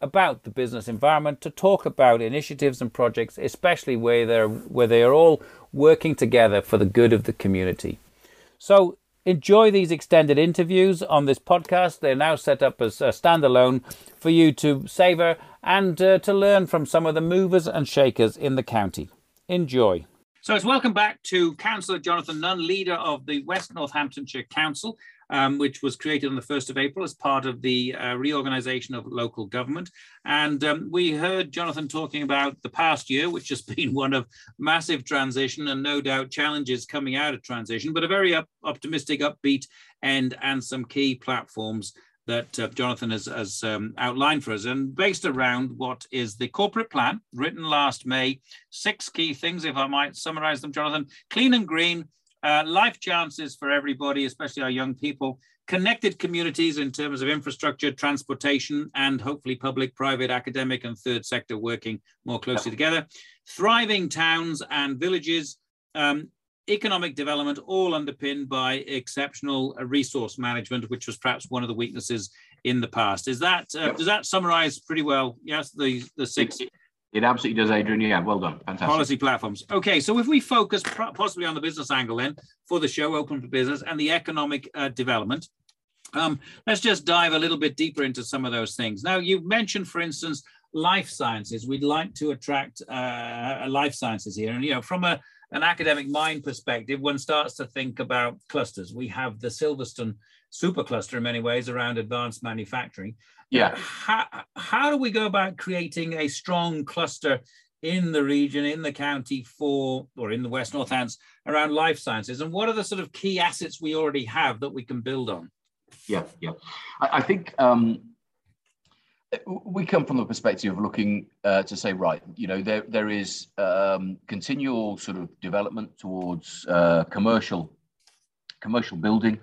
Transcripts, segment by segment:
about the business environment, to talk about initiatives and projects, especially where they're where they are all working together for the good of the community. So enjoy these extended interviews on this podcast. They're now set up as a standalone for you to savor and uh, to learn from some of the movers and shakers in the county. Enjoy. So it's welcome back to Councillor Jonathan Nunn, leader of the West Northamptonshire Council um, which was created on the 1st of April as part of the uh, reorganization of local government. And um, we heard Jonathan talking about the past year, which has been one of massive transition and no doubt challenges coming out of transition, but a very up, optimistic, upbeat end and some key platforms that uh, Jonathan has, has um, outlined for us, and based around what is the corporate plan written last May. Six key things, if I might summarize them, Jonathan clean and green, uh, life chances for everybody, especially our young people, connected communities in terms of infrastructure, transportation, and hopefully public, private, academic, and third sector working more closely together, thriving towns and villages, um, economic development, all underpinned by exceptional uh, resource management, which was perhaps one of the weaknesses in the past. Is that uh, does that summarize pretty well? Yes, the the six. It absolutely does, Adrian. Yeah, well done. Fantastic. Policy platforms. Okay, so if we focus possibly on the business angle then for the show, Open for Business, and the economic uh, development, um, let's just dive a little bit deeper into some of those things. Now, you mentioned, for instance, life sciences. We'd like to attract uh, life sciences here, and you know, from a an academic mind perspective, one starts to think about clusters. We have the Silverstone supercluster in many ways around advanced manufacturing. Yeah. How, how do we go about creating a strong cluster in the region, in the county for, or in the West North Northants around life sciences? And what are the sort of key assets we already have that we can build on? Yeah, yeah. I, I think um, we come from the perspective of looking uh, to say, right, you know, there there is um, continual sort of development towards uh, commercial commercial building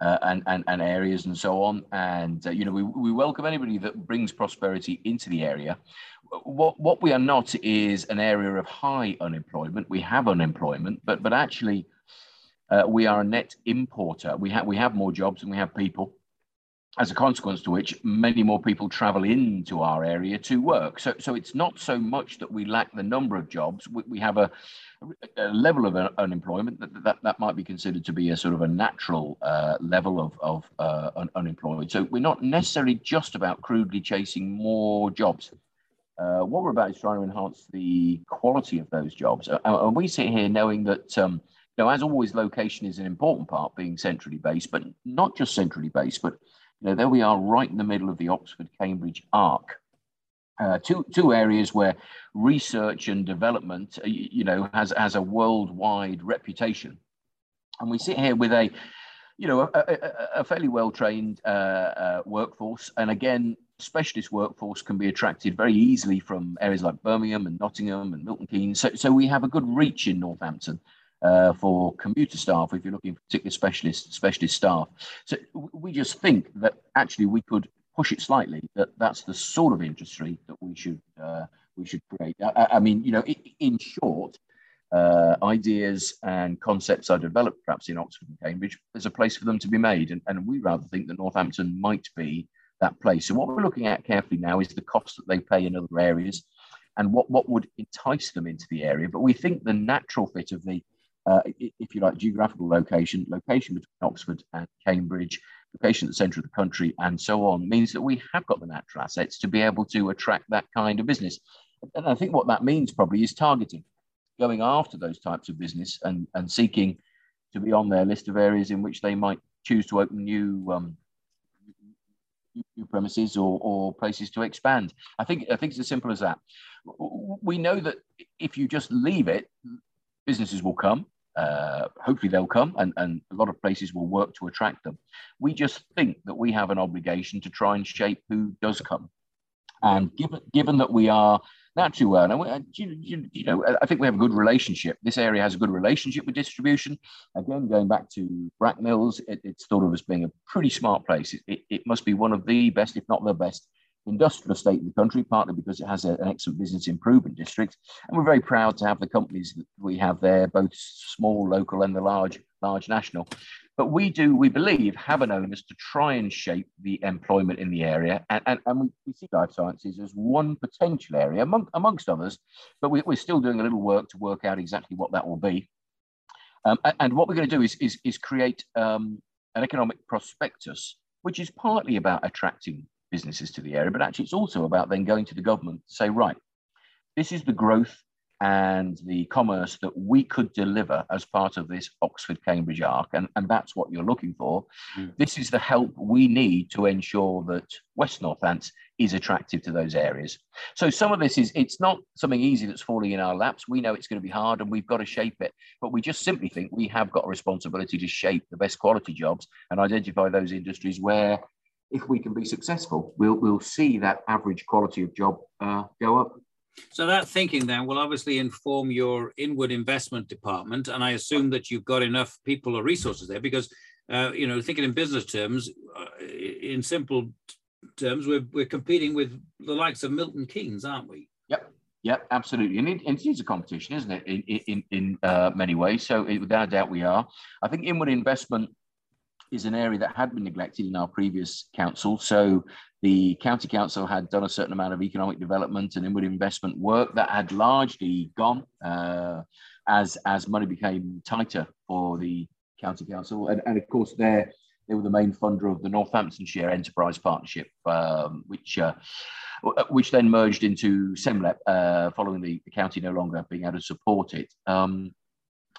uh, and, and, and areas and so on. And, uh, you know, we, we welcome anybody that brings prosperity into the area. What, what we are not is an area of high unemployment. We have unemployment, but, but actually uh, we are a net importer. We, have we have more jobs and we have people as a consequence to which many more people travel into our area to work. So, so it's not so much that we lack the number of jobs. We, we have a, a, level of unemployment that, that, that might be considered to be a sort of a natural uh, level of, of uh, un unemployed. So we're not necessarily just about crudely chasing more jobs. Uh, what we're about is trying to enhance the quality of those jobs. And we sit here knowing that, um, know, as always, location is an important part, being centrally based, but not just centrally based, but you know, there we are right in the middle of the Oxford Cambridge arc. Uh, two, two areas where research and development, uh, you know, has, has a worldwide reputation. And we sit here with a, you know, a, a, a fairly well-trained uh, uh, workforce. And again, specialist workforce can be attracted very easily from areas like Birmingham and Nottingham and Milton Keynes. So, so we have a good reach in Northampton uh, for commuter staff if you're looking for particular specialist specialist staff. So we just think that actually we could push it slightly. That that's the sort of industry that we should uh, we should create. I, I, mean, you know, in short. Uh, ideas and concepts are developed perhaps in Oxford and Cambridge, there's a place for them to be made. And, and we rather think that Northampton might be that place. So what we're looking at carefully now is the cost that they pay in other areas and what, what would entice them into the area. But we think the natural fit of the uh, if you like, geographical location, location between Oxford and Cambridge, location at the centre of the country, and so on, means that we have got the natural assets to be able to attract that kind of business. And I think what that means probably is targeting, going after those types of business and, and seeking to be on their list of areas in which they might choose to open new um, new premises or, or places to expand. I think I think it's as simple as that. We know that if you just leave it, businesses will come. Uh, hopefully they'll come and, and a lot of places will work to attract them. We just think that we have an obligation to try and shape who does come. And given, given that we are naturally well. And uh, you, you, you, know, I think we have a good relationship. This area has a good relationship with distribution. Again, going back to Brackmills, it, it's thought of as being a pretty smart place. It, it, it, must be one of the best, if not the best, industrial estate in the country, partly because it has a, an excellent business improvement district. And we're very proud to have the companies that we have there, both small, local, and the large, large national. But we do, we believe, have an onus to try and shape the employment in the area. And, and, and we, see life sciences as one potential area among, amongst others, but we, are still doing a little work to work out exactly what that will be. Um, and what we're going to do is, is, is create um, an economic prospectus, which is partly about attracting businesses to the area, but actually it's also about then going to the government to say, right, this is the growth and the commerce that we could deliver as part of this Oxford Cambridge arc, and, and that's what you're looking for. Mm. This is the help we need to ensure that West Northants is attractive to those areas. So some of this is it's not something easy that's falling in our laps. We know it's going to be hard and we've got to shape it, but we just simply think we have got a responsibility to shape the best quality jobs and identify those industries where if we can be successful, we'll, we'll see that average quality of job uh, go up. So that thinking then will obviously inform your inward investment department, and I assume that you've got enough people or resources there because, uh, you know, thinking in business terms, uh, in simple terms, we're we're competing with the likes of Milton Keynes, aren't we? Yep. Yep, absolutely, and it, it is a competition, isn't it? In in, in uh, many ways. So it, without a doubt, we are. I think inward investment is an area that had been neglected in our previous council. So the county council had done a certain amount of economic development and inward investment work that had largely gone uh, as as money became tighter for the county council. And, and of course, there they were the main funder of the Northamptonshire Enterprise Partnership, um, which uh, which then merged into SEMLEP uh, following the, the, county no longer being able to support it. Um,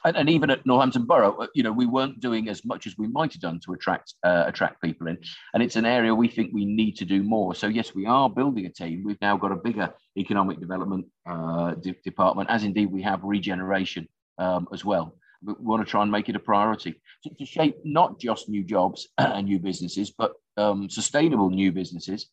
and, and, even at Northampton Borough, uh, you know, we weren't doing as much as we might have done to attract uh, attract people in. And it's an area we think we need to do more. So yes, we are building a team. We've now got a bigger economic development uh, de- department, as indeed we have regeneration um, as well. we want to try and make it a priority to, to shape not just new jobs and new businesses, but um, sustainable new businesses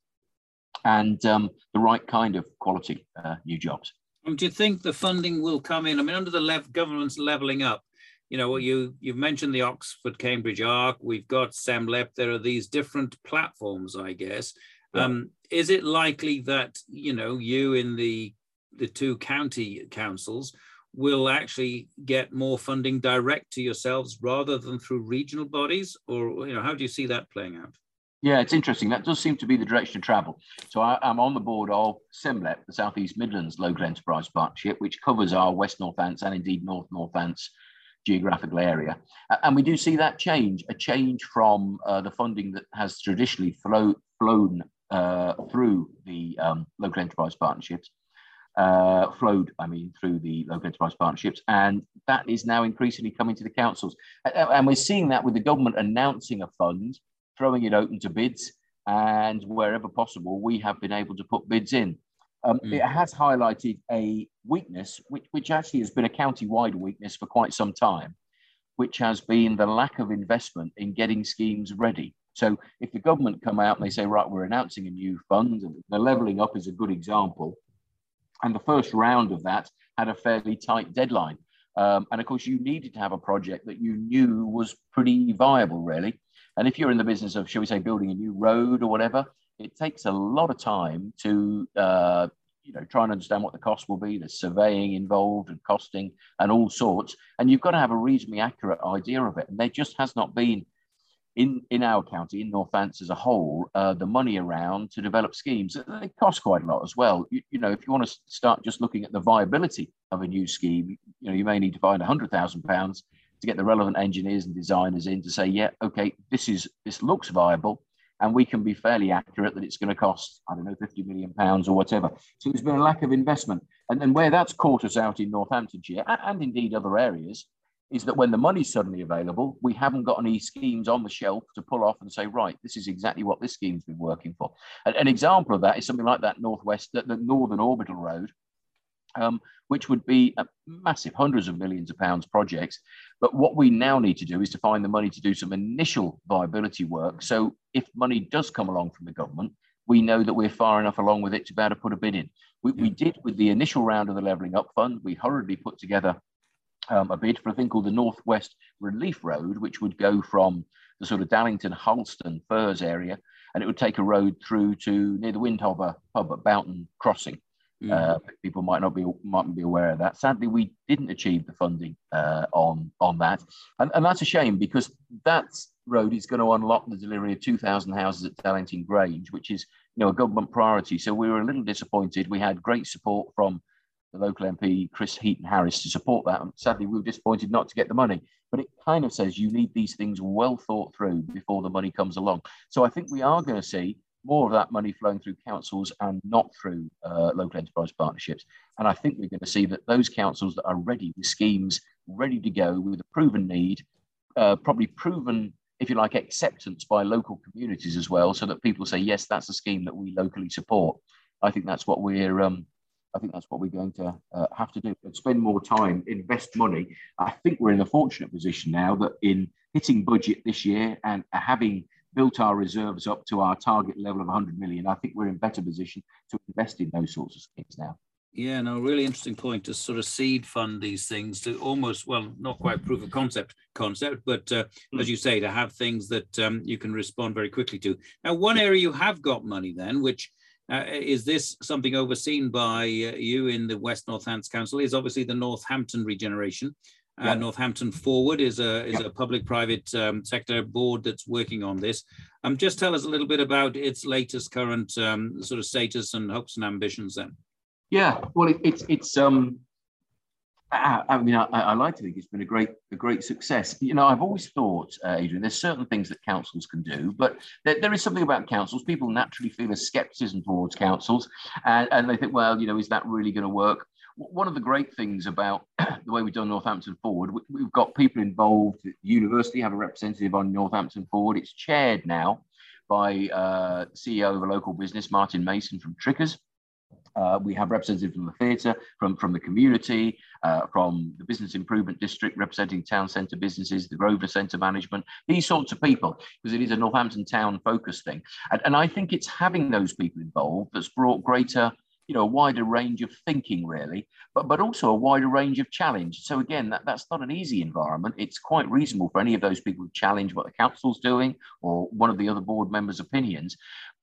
and um, the right kind of quality uh, new jobs. Um, do you think the funding will come in? I mean, under the lev- government's levelling up, you know, you you've mentioned the Oxford Cambridge Arc. We've got SEMLEP. There are these different platforms, I guess. Yeah. Um, is it likely that you know you in the the two county councils will actually get more funding direct to yourselves rather than through regional bodies, or you know, how do you see that playing out? Yeah, it's interesting. That does seem to be the direction of travel. So I, am on the board of SEMLEP, the Southeast Midlands Local Enterprise Partnership, which covers our West Northants and indeed North Northants geographical area. And we do see that change, a change from uh, the funding that has traditionally flow, flown uh, through the um, local enterprise partnerships, uh, flowed, I mean, through the local enterprise partnerships. And that is now increasingly coming to the councils. And we're seeing that with the government announcing a fund throwing it open to bids, and wherever possible, we have been able to put bids in. Um, mm. It has highlighted a weakness, which, which actually has been a county-wide weakness for quite some time, which has been the lack of investment in getting schemes ready. So if the government come out and they say, right, we're announcing a new fund, and the levelling up is a good example, and the first round of that had a fairly tight deadline. Um, and of course, you needed to have a project that you knew was pretty viable, really. And if you're in the business of, shall we say, building a new road or whatever, it takes a lot of time to, uh, you know, try and understand what the cost will be. There's surveying involved and costing and all sorts. And you've got to have a reasonably accurate idea of it. And there just has not been in, in our county, in Northants as a whole, uh, the money around to develop schemes. They cost quite a lot as well. You, you, know, if you want to start just looking at the viability of a new scheme, you know, you may need to find £100,000 to get the relevant engineers and designers in to say, yeah, okay, this is this looks viable, and we can be fairly accurate that it's going to cost, I don't know, 50 million pounds or whatever. So there's been a lack of investment. And then where that's caught us out in Northamptonshire and, indeed other areas is that when the money's suddenly available, we haven't got any schemes on the shelf to pull off and say, right, this is exactly what this scheme's been working for. An example of that is something like that Northwest, the, the Northern Orbital Road, um, which would be a massive hundreds of millions of pounds projects. But what we now need to do is to find the money to do some initial viability work. So if money does come along from the government, we know that we're far enough along with it to be able to put a bid in. We, we did with the initial round of the Levelling Up Fund, we hurriedly put together um, a bid for a thing called the Northwest Relief Road, which would go from the sort of Dallington, Harlestone, Firs area, and it would take a road through to near the Windhover pub at Boughton Crossing. Mm. Uh, people might not be might not be aware of that. Sadly, we didn't achieve the funding uh, on on that, and, and that's a shame because that road is going to unlock the delivery of 2,000 houses at Dallington Grange, which is you know a government priority. So we were a little disappointed. We had great support from the local MP Chris Heaton Harris to support that. And sadly, we were disappointed not to get the money. But it kind of says you need these things well thought through before the money comes along. So I think we are going to see more of that money flowing through councils and not through uh, local enterprise partnerships. And I think we're going to see that those councils that are ready with schemes ready to go with a proven need, uh, probably proven, if you like, acceptance by local communities as well, so that people say, yes, that's a scheme that we locally support. I think that's what we're. Um, I think that's what we're going to uh, have to do. And spend more time, invest money. I think we're in a fortunate position now that in hitting budget this year and having built our reserves up to our target level of 100 million, I think we're in better position to invest in those sorts of schemes now. Yeah, no, really interesting point to sort of seed fund these things to almost, well, not quite proof of concept concept, but uh, mm. as you say, to have things that um, you can respond very quickly to. Now, one area you have got money then, which uh, is this something overseen by uh, you in the West Northants Council? Is obviously the Northampton regeneration. Uh, Northampton Forward is a is a public-private um, sector board that's working on this. Um, just tell us a little bit about its latest current um, sort of status and hopes and ambitions. Then. Yeah, well, it, it's it's um, I, I mean, I, I, like to think it's been a great a great success. You know, I've always thought, uh, Adrian, there's certain things that councils can do, but there, there is something about councils. People naturally feel a skepticism towards councils, and, and they think, well, you know, is that really going to work? One of the great things about the way we've done Northampton Forward, we've got people involved. The university have a representative on Northampton Forward. It's chaired now by uh, CEO of a local business, Martin Mason from Tricker's. Uh, we have representatives from the theatre, from, from the community, uh, from the business improvement district, representing town centre businesses, the Grosvenor Centre management, these sorts of people, because it is a Northampton town focused thing. And, and I think it's having those people involved that's brought greater you know a wider range of thinking really but but also a wider range of challenge. So again that, that's not an easy environment. It's quite reasonable for any of those people to challenge what the council's doing or one of the other board members opinions.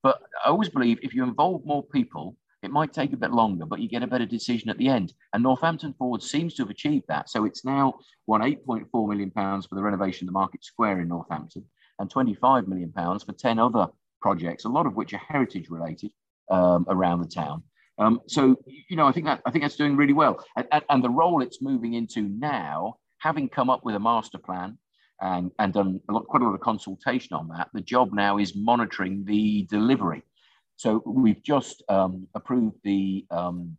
But i always believe if you involve more people it might take a bit longer but you get a better decision at the end. And northampton forward seems to have achieved that. So it's now won 8.4 million pounds for the renovation of the market square in northampton and 25 million pounds for 10 other projects a lot of which are heritage related um, around the town um, so you know, I think that I think that's doing really well, and, and, the role it's moving into now, having come up with a master plan and and done a lot, quite a lot of consultation on that, the job now is monitoring the delivery. So we've just um, approved the um,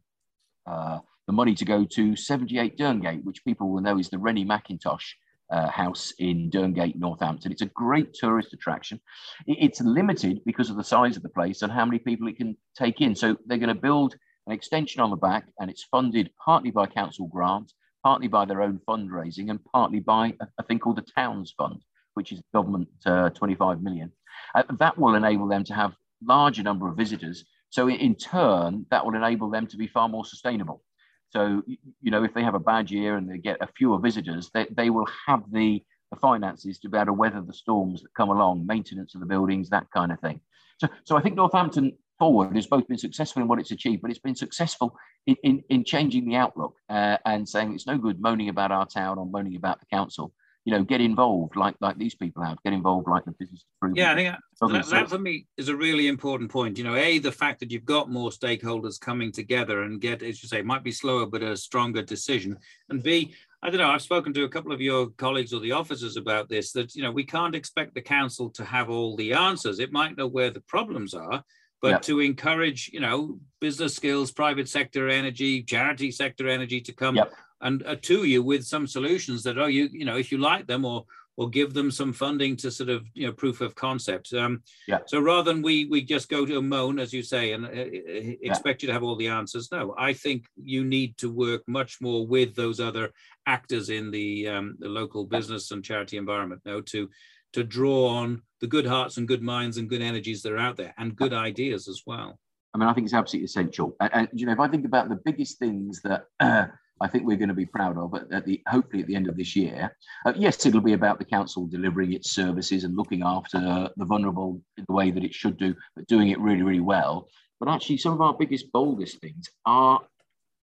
uh, the money to go to 78 Derngate, which people will know is the Rennie Mackintosh uh, house in Derngate, Northampton. It's a great tourist attraction. It's limited because of the size of the place and how many people it can take in. So they're going to build an extension on the back, and it's funded partly by council grant, partly by their own fundraising, and partly by a, a thing called the Towns Fund, which is government uh, 25 million. Uh, that will enable them to have larger number of visitors. So in turn, that will enable them to be far more sustainable. So, you know, if they have a bad year and they get a fewer visitors, they, they will have the, the finances to be able to weather the storms that come along, maintenance of the buildings, that kind of thing. So, so I think Northampton Forward has both been successful in what it's achieved, but it's been successful in, in, in changing the outlook uh, and saying it's no good moaning about our town or moaning about the council you know, get involved like like these people have, get involved like the business. Yeah, I think that, that, for me is a really important point. You know, a the fact that you've got more stakeholders coming together and get, as you say, might be slower but a stronger decision, and b I don't know. I've spoken to a couple of your colleagues or the officers about this. That you know, we can't expect the council to have all the answers. It might know where the problems are, but to encourage, you know, business skills, private sector energy, charity sector energy to come yep and uh, to you with some solutions that oh you you know if you like them or or give them some funding to sort of you know proof of concept um yeah so rather than we we just go to a moan as you say and uh, expect yeah. you to have all the answers no i think you need to work much more with those other actors in the um the local business and charity environment now to to draw on the good hearts and good minds and good energies that are out there and good ideas as well I mean, I think it's absolutely essential. And, and you know, if I think about the biggest things that uh, I think we're going to be proud of at, the hopefully at the end of this year. Uh, yes, it'll be about the council delivering its services and looking after the vulnerable in the way that it should do, but doing it really, really well. But actually, some of our biggest, boldest things are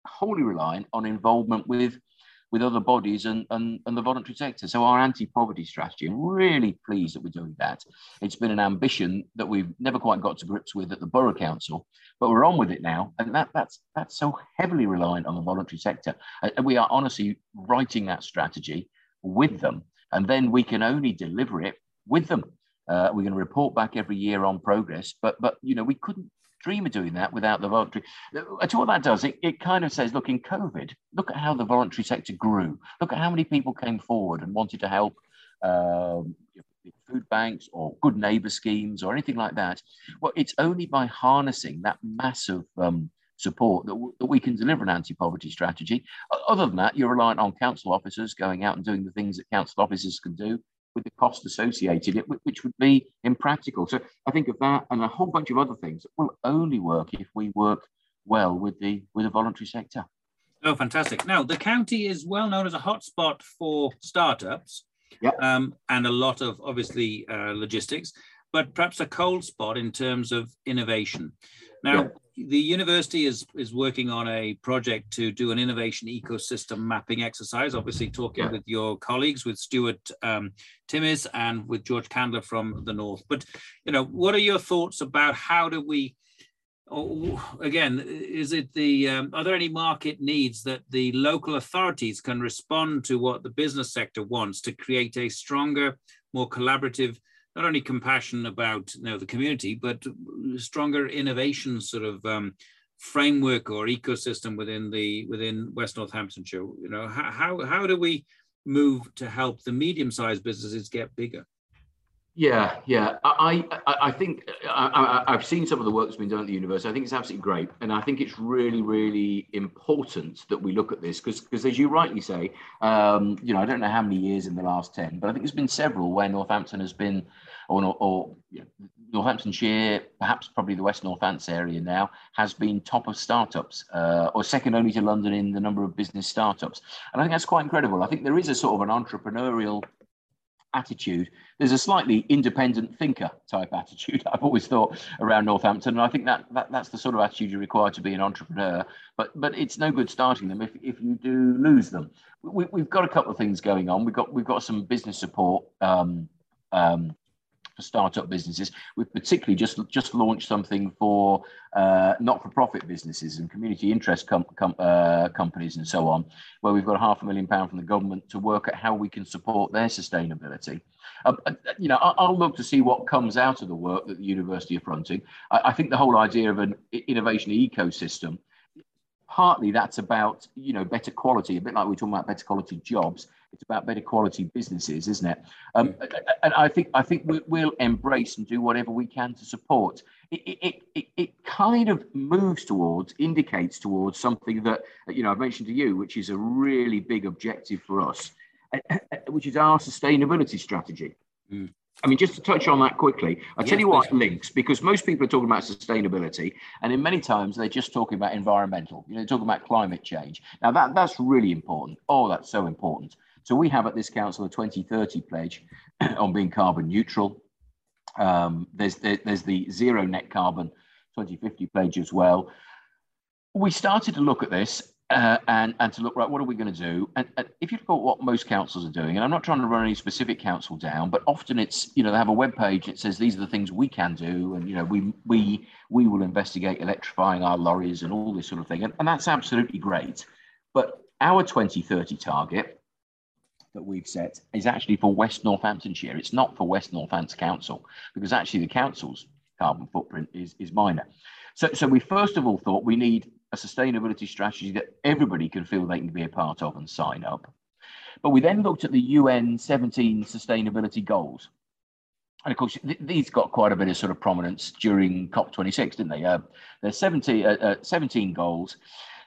wholly reliant on involvement with with other bodies and, and, and the voluntary sector. So our anti-poverty strategy, I'm really pleased that we're doing that. It's been an ambition that we've never quite got to grips with at the Borough Council, but we're on with it now. And that, that's, that's so heavily reliant on the voluntary sector. And we are honestly writing that strategy with them. And then we can only deliver it with them. Uh, we're going to report back every year on progress, but but you know we couldn't dream of doing that without the voluntary. To what that does, it, it kind of says, look, in COVID, look at how the voluntary sector grew. Look at how many people came forward and wanted to help um, food banks or good neighbor schemes or anything like that. Well, it's only by harnessing that massive um, support that, w- that we can deliver an anti-poverty strategy. Other than that, you're reliant on council officers going out and doing the things that council officers can do with the cost associated, it, which would be impractical. So I think of that and a whole bunch of other things that will only work if we work well with the with the voluntary sector. Oh, fantastic! Now the county is well known as a hotspot for startups, yep. um, and a lot of obviously uh, logistics, but perhaps a cold spot in terms of innovation. Now. Yep the university is is working on a project to do an innovation ecosystem mapping exercise. Obviously, talking yeah. with your colleagues, with Stuart um, Timmis and with George Candler from the north. But you know, what are your thoughts about how do we? Oh, again, is it the um, are there any market needs that the local authorities can respond to what the business sector wants to create a stronger, more collaborative not only compassion about you know the community, but stronger innovation sort of um, framework or ecosystem within the within West Northamptonshire. You know, how how do we move to help the medium-sized businesses get bigger? Yeah, yeah. I, I, I think I, have seen some of the work that's been done at the university. I think it's absolutely great, and I think it's really, really important that we look at this because, because as you rightly say, um, you know, I don't know how many years in the last ten, but I think there's been several where Northampton has been, or, or you know, Northamptonshire, perhaps probably the West Northants area now, has been top of startups, uh, or second only to London in the number of business startups, and I think that's quite incredible. I think there is a sort of an entrepreneurial attitude. There's a slightly independent thinker type attitude I've always thought around Northampton, and I think that, that that's the sort of attitude you require to be an entrepreneur. But but it's no good starting them if, if you do lose them. We, have got a couple of things going on. We've got we've got some business support um, um, for startup businesses. We've particularly just just launched something for uh, not-for-profit businesses and community interest com- com- uh, companies and so on, where we've got half a million pound from the government to work at how we can support their sustainability. Um, uh, you know, I- will look to see what comes out of the work that the university are fronting. I, I think the whole idea of an innovation ecosystem partly that's about you know better quality a bit like we're talking about better quality jobs it's about better quality businesses, isn't it? Um, and I think I think we, will embrace and do whatever we can to support. It, it, it, it kind of moves towards, indicates towards something that you know I've mentioned to you, which is a really big objective for us, which is our sustainability strategy. Mm. I mean, just to touch on that quickly, I'll yes, tell you what links because most people are talking about sustainability, and in many times they're just talking about environmental. You know, they're talking about climate change. Now that that's really important. Oh, that's so important. So we have at this council a 2030 pledge on being carbon neutral. Um, there's there, there's the zero net carbon 2050 pledge as well. We started to look at this uh, and and to look right what are we going to do and, and, if you look at what most councils are doing and i'm not trying to run any specific council down but often it's you know they have a web page that says these are the things we can do and you know we we we will investigate electrifying our lorries and all this sort of thing and, and that's absolutely great but our 2030 target that we've set is actually for West Northamptonshire. It's not for West Northants Council because actually the council's carbon footprint is, is minor. So, so we first of all thought we need a sustainability strategy that everybody can feel they can be a part of and sign up. But we then looked at the UN 17 sustainability goals. And of course, th- these got quite a bit of sort of prominence during COP26, didn't they? Uh, there's 17, uh, uh, 17 goals.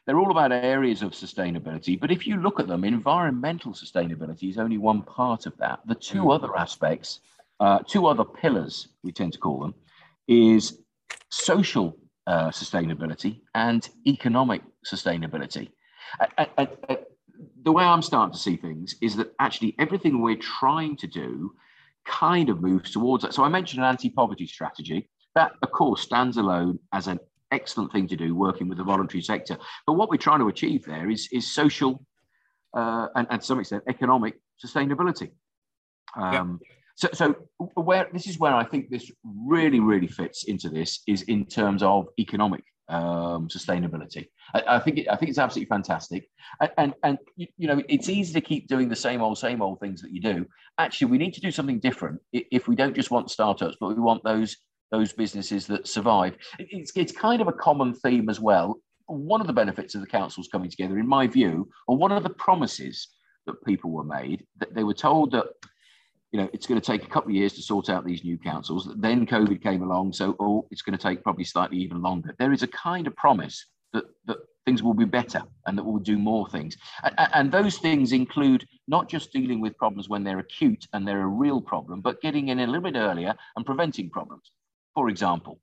They're all about areas of sustainability. But if you look at them, environmental sustainability is only one part of that. The two mm. other aspects, uh, two other pillars, we tend to call them, is social uh, sustainability and economic sustainability. the way I'm starting to see things is that actually everything we're trying to do kind of moves towards that. So I mentioned an anti-poverty strategy. That, of course, stands alone as an excellent thing to do working with the voluntary sector. But what we're trying to achieve there is, is social uh, and, and to some extent economic sustainability. Um, yeah. So, so where this is where I think this really, really fits into this is in terms of economic um, sustainability. I, I, think it, I think it's absolutely fantastic, and, and and you know it's easy to keep doing the same old same old things that you do. Actually, we need to do something different if we don't just want startups, but we want those those businesses that survive. It's it's kind of a common theme as well. One of the benefits of the councils coming together, in my view, or one of the promises that people were made, that they were told that you know, it's going to take a couple of years to sort out these new councils. Then COVID came along, so oh, it's going to take probably slightly even longer. There is a kind of promise that that things will be better and that we'll do more things. And, and those things include not just dealing with problems when they're acute and they're a real problem, but getting in a little bit earlier and preventing problems. For example,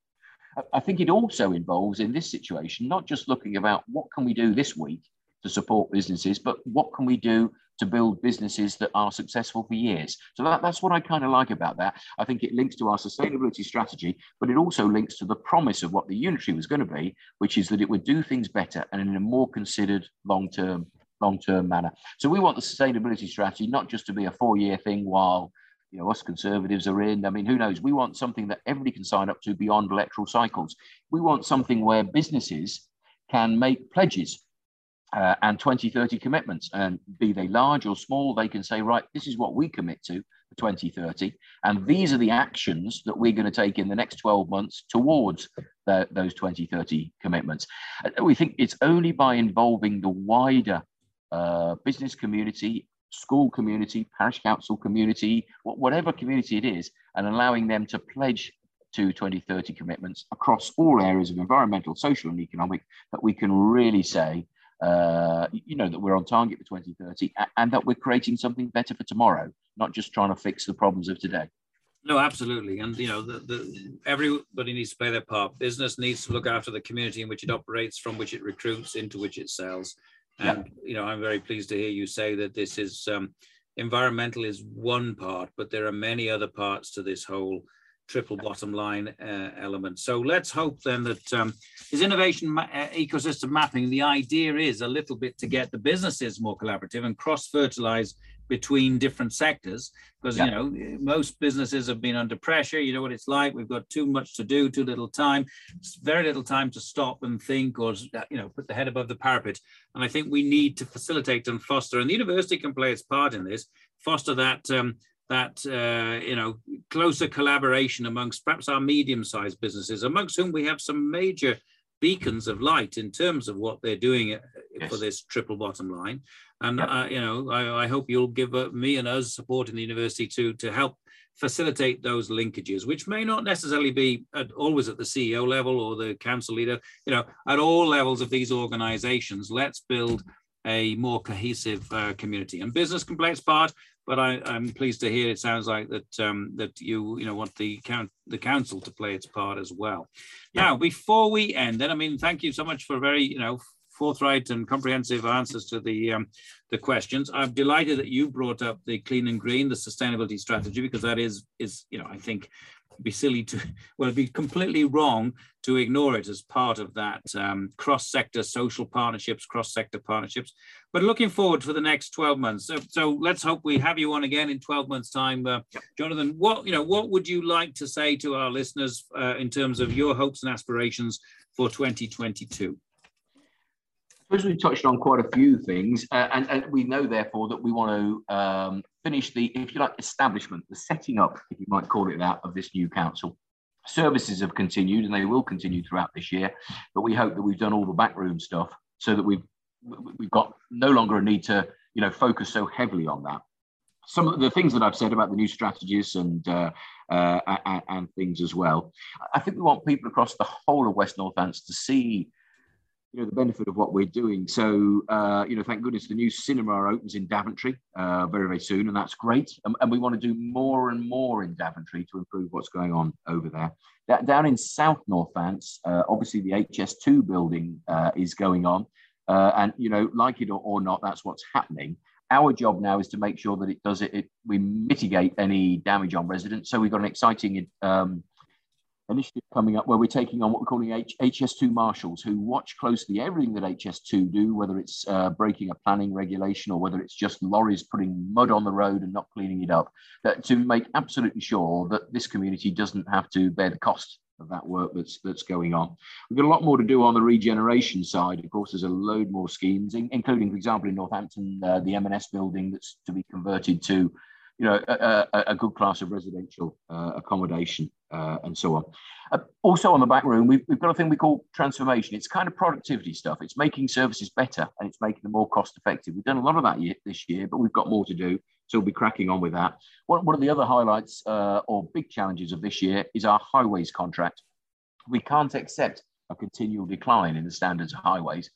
I think it also involves in this situation not just looking about what can we do this week to support businesses, but what can we do to build businesses that are successful for years. So that, that's what I kind of like about that. I think it links to our sustainability strategy, but it also links to the promise of what the unitary was going to be, which is that it would do things better and in a more considered long-term long-term manner. So we want the sustainability strategy not just to be a four-year thing while you know us conservatives are in. I mean, who knows? We want something that everybody can sign up to beyond electoral cycles. We want something where businesses can make pledges uh, and 2030 commitments. And be they large or small, they can say, right, this is what we commit to for 2030. And these are the actions that we're going to take in the next 12 months towards the, those 2030 commitments. We think it's only by involving the wider uh, business community, school community, parish council community, whatever community it is, and allowing them to pledge to 2030 commitments across all areas of environmental, social, and economic that we can really say uh, you know, that we're on target for 2030 and that we're creating something better for tomorrow, not just trying to fix the problems of today. No, absolutely. And, you know, the, the, everybody needs to play their part. Business needs to look after the community in which it operates, from which it recruits, into which it sells. And, yeah. you know, I'm very pleased to hear you say that this is um, environmental is one part, but there are many other parts to this whole triple bottom line uh, element. So let's hope then that um, is innovation ma- uh, ecosystem mapping. The idea is a little bit to get the businesses more collaborative and cross fertilize between different sectors because yeah. you know most businesses have been under pressure you know what it's like we've got too much to do too little time very little time to stop and think or you know put the head above the parapet and i think we need to facilitate and foster and the university can play its part in this foster that um, that uh, you know closer collaboration amongst perhaps our medium-sized businesses, amongst whom we have some major beacons of light in terms of what they're doing uh, yes. for this triple bottom line. And yep. uh, you know, I, I, hope you'll give uh, me and us support in the university to to help facilitate those linkages, which may not necessarily be at, always at the CEO level or the council leader. You know, at all levels of these organizations, let's build a more cohesive uh, community. And business its part, but I, am pleased to hear it sounds like that um, that you you know want the count the council to play its part as well. Yeah. Now, before we end, then I mean, thank you so much for very you know forthright and comprehensive answers to the um, the questions. I'm delighted that you brought up the clean and green, the sustainability strategy, because that is is you know I think be silly to, well, it'd be completely wrong to ignore it as part of that um, cross-sector social partnerships, cross-sector partnerships. But looking forward for the next 12 months. So, so let's hope we have you on again in 12 months' time, uh, Jonathan. What you know, what would you like to say to our listeners uh, in terms of your hopes and aspirations for 2022? suppose we touched on quite a few things, uh, and, and, we know therefore that we want to um, finish the, if you like, establishment, the setting up, if you might call it that, of this new council. Services have continued, and they will continue throughout this year, but we hope that we've done all the backroom stuff so that we've we've got no longer a need to, you know, focus so heavily on that. Some of the things that I've said about the new strategies and uh, uh, and, and things as well. I think we want people across the whole of West Northants to see you know the benefit of what we're doing. So uh, you know, thank goodness the new cinema opens in Daventry uh, very very soon, and that's great. And, and, we want to do more and more in Daventry to improve what's going on over there. That, down in South Northants, uh, obviously the HS2 building uh, is going on, uh, and you know, like it or, or, not, that's what's happening. Our job now is to make sure that it does it. it we mitigate any damage on residents. So we've got an exciting um, initiative coming up where we're taking on what we're calling H- HS2 marshals who watch closely everything that HS2 do, whether it's uh, breaking a planning regulation or whether it's just lorries putting mud on the road and not cleaning it up, to make absolutely sure that this community doesn't have to bear the cost of that work that's that's going on. We've got a lot more to do on the regeneration side. Of course, there's a load more schemes, in, including, for example, in Northampton, uh, the M&S building that's to be converted to you know, a, a, a good class of residential uh, accommodation uh, and so on. Uh, also on the back room, we've, we've got a thing we call transformation. It's kind of productivity stuff. It's making services better and it's making them more cost effective. We've done a lot of that year, this year, but we've got more to do. So we'll be cracking on with that. One, one of the other highlights uh, or big challenges of this year is our highways contract. We can't accept a continual decline in the standards of highways.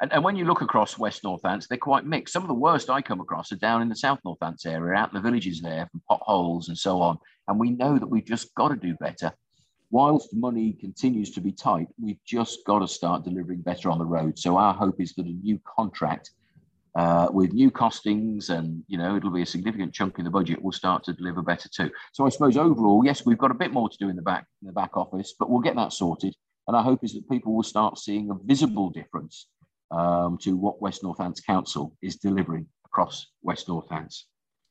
And, and when you look across West Northants, they're quite mixed. Some of the worst I come across are down in the South Northants area, out in the villages there, from potholes and so on. And we know that we've just got to do better. Whilst money continues to be tight, we've just got to start delivering better on the road. So our hope is that a new contract uh, with new costings and you know it'll be a significant chunk in the budget will start to deliver better too so i suppose overall yes we've got a bit more to do in the back in the back office but we'll get that sorted and our hope is that people will start seeing a visible difference um, to what West Northants Council is delivering across West Northants.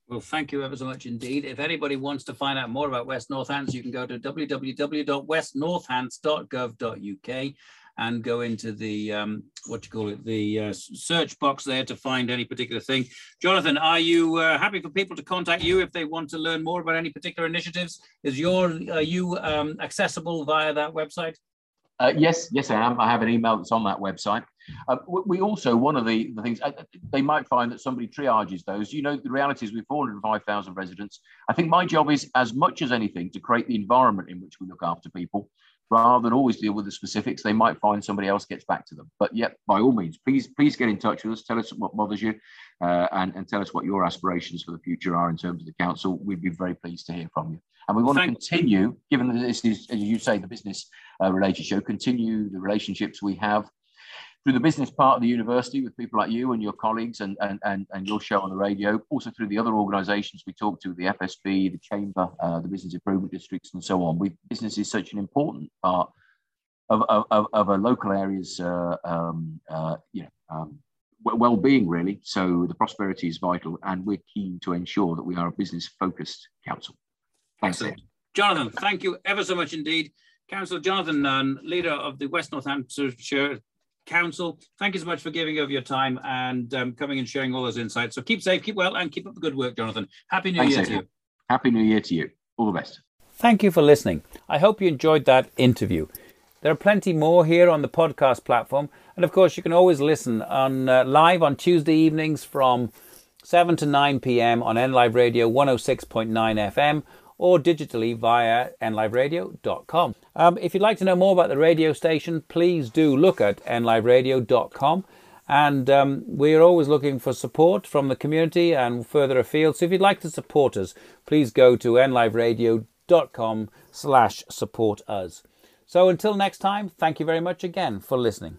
Well, thank you ever so much indeed. If anybody wants to find out more about West Northants, you can go to www.westnorthants.gov.uk and go into the um, what you call it, the uh, search box there to find any particular thing. Jonathan, are you uh, happy for people to contact you if they want to learn more about any particular initiatives? Is your are you um, accessible via that website? Uh, yes, yes, I am. I have an email that's on that website. Uh, we also, one of the, the things, uh, they might find that somebody triages those. You know, the reality is we've 405,000 residents. I think my job is, as much as anything, to create the environment in which we look after people rather than always deal with the specifics. They might find somebody else gets back to them. But yet, by all means, please, please get in touch with us. Tell us what bothers you uh, and, and tell us what your aspirations for the future are in terms of the council. We'd be very pleased to hear from you. And we want Thank to continue, given that this is, as you say, the business uh, related show, continue the relationships we have through the business part of the university with people like you and your colleagues and, and, and, and your show on the radio, also through the other organisations we talk to, the FSB, the Chamber, uh, the Business Improvement Districts, and so on. We, business is such an important part of, of, of a local area's uh, um, uh, you know, um, well-being, really. So the prosperity is vital, and we're keen to ensure that we are a business-focused council. Thanks. Jonathan, thank you ever so much indeed. Councillor Jonathan Nunn, leader of the West Northamptonshire Council, thank you so much for giving of your time and um, coming and sharing all those insights. So keep safe, keep well, and keep up the good work, Jonathan. Happy New Thanks, Year Adrian. to you. Happy New Year to you. All the best. Thank you for listening. I hope you enjoyed that interview. There are plenty more here on the podcast platform, and of course, you can always listen on uh, live on Tuesday evenings from 7 to 9 p.m. on NLive Radio 106.9 FM or digitally via nliveradio.com. Um, if you'd like to know more about the radio station, please do look at nliveradio.com. And um, we're always looking for support from the community and further afield. So if you'd like to support us, please go to nliveradio.com slash support us. So until next time, thank you very much again for listening.